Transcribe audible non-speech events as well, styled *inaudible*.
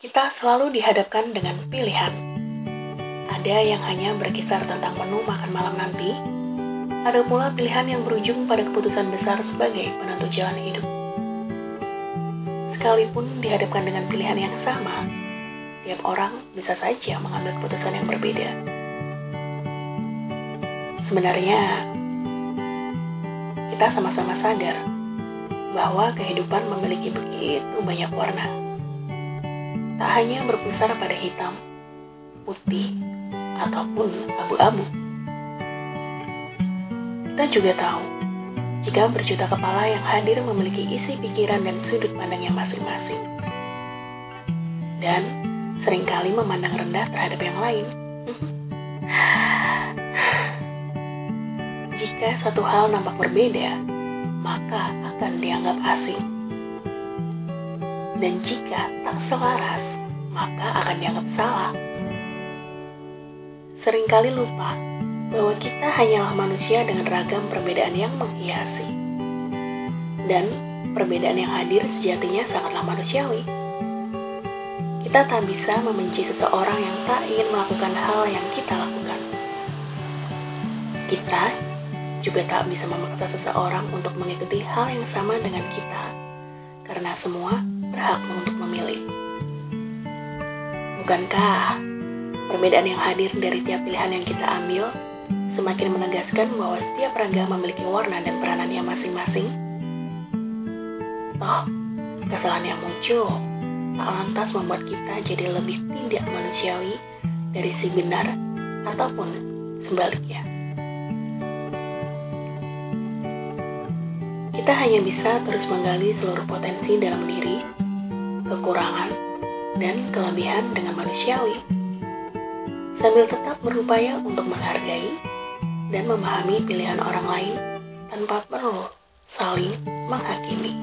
Kita selalu dihadapkan dengan pilihan. Ada yang hanya berkisar tentang menu makan malam nanti, ada pula pilihan yang berujung pada keputusan besar sebagai penentu jalan hidup. Sekalipun dihadapkan dengan pilihan yang sama, tiap orang bisa saja mengambil keputusan yang berbeda. Sebenarnya, kita sama-sama sadar bahwa kehidupan memiliki begitu banyak warna. Tak hanya berpusar pada hitam, putih, ataupun abu-abu. Kita juga tahu, jika berjuta kepala yang hadir memiliki isi pikiran dan sudut pandangnya masing-masing. Dan sering kali memandang rendah terhadap yang lain. *laughs* Jika satu hal nampak berbeda, maka akan dianggap asing. Dan jika tak selaras, maka akan dianggap salah. Seringkali lupa bahwa kita hanyalah manusia dengan ragam perbedaan yang menghiasi. Dan perbedaan yang hadir sejatinya sangatlah manusiawi. Kita tak bisa membenci seseorang yang tak ingin melakukan hal yang kita lakukan. Kita juga tak bisa memaksa seseorang untuk mengikuti hal yang sama dengan kita, karena semua berhak untuk memilih. Bukankah perbedaan yang hadir dari tiap pilihan yang kita ambil semakin menegaskan bahwa setiap raga memiliki warna dan peranannya masing-masing? Toh, kesalahan yang muncul tak lantas membuat kita jadi lebih tidak manusiawi dari si benar ataupun sebaliknya. Kita hanya bisa terus menggali seluruh potensi dalam diri, kekurangan, dan kelebihan dengan manusiawi, sambil tetap berupaya untuk menghargai dan memahami pilihan orang lain tanpa perlu saling menghakimi.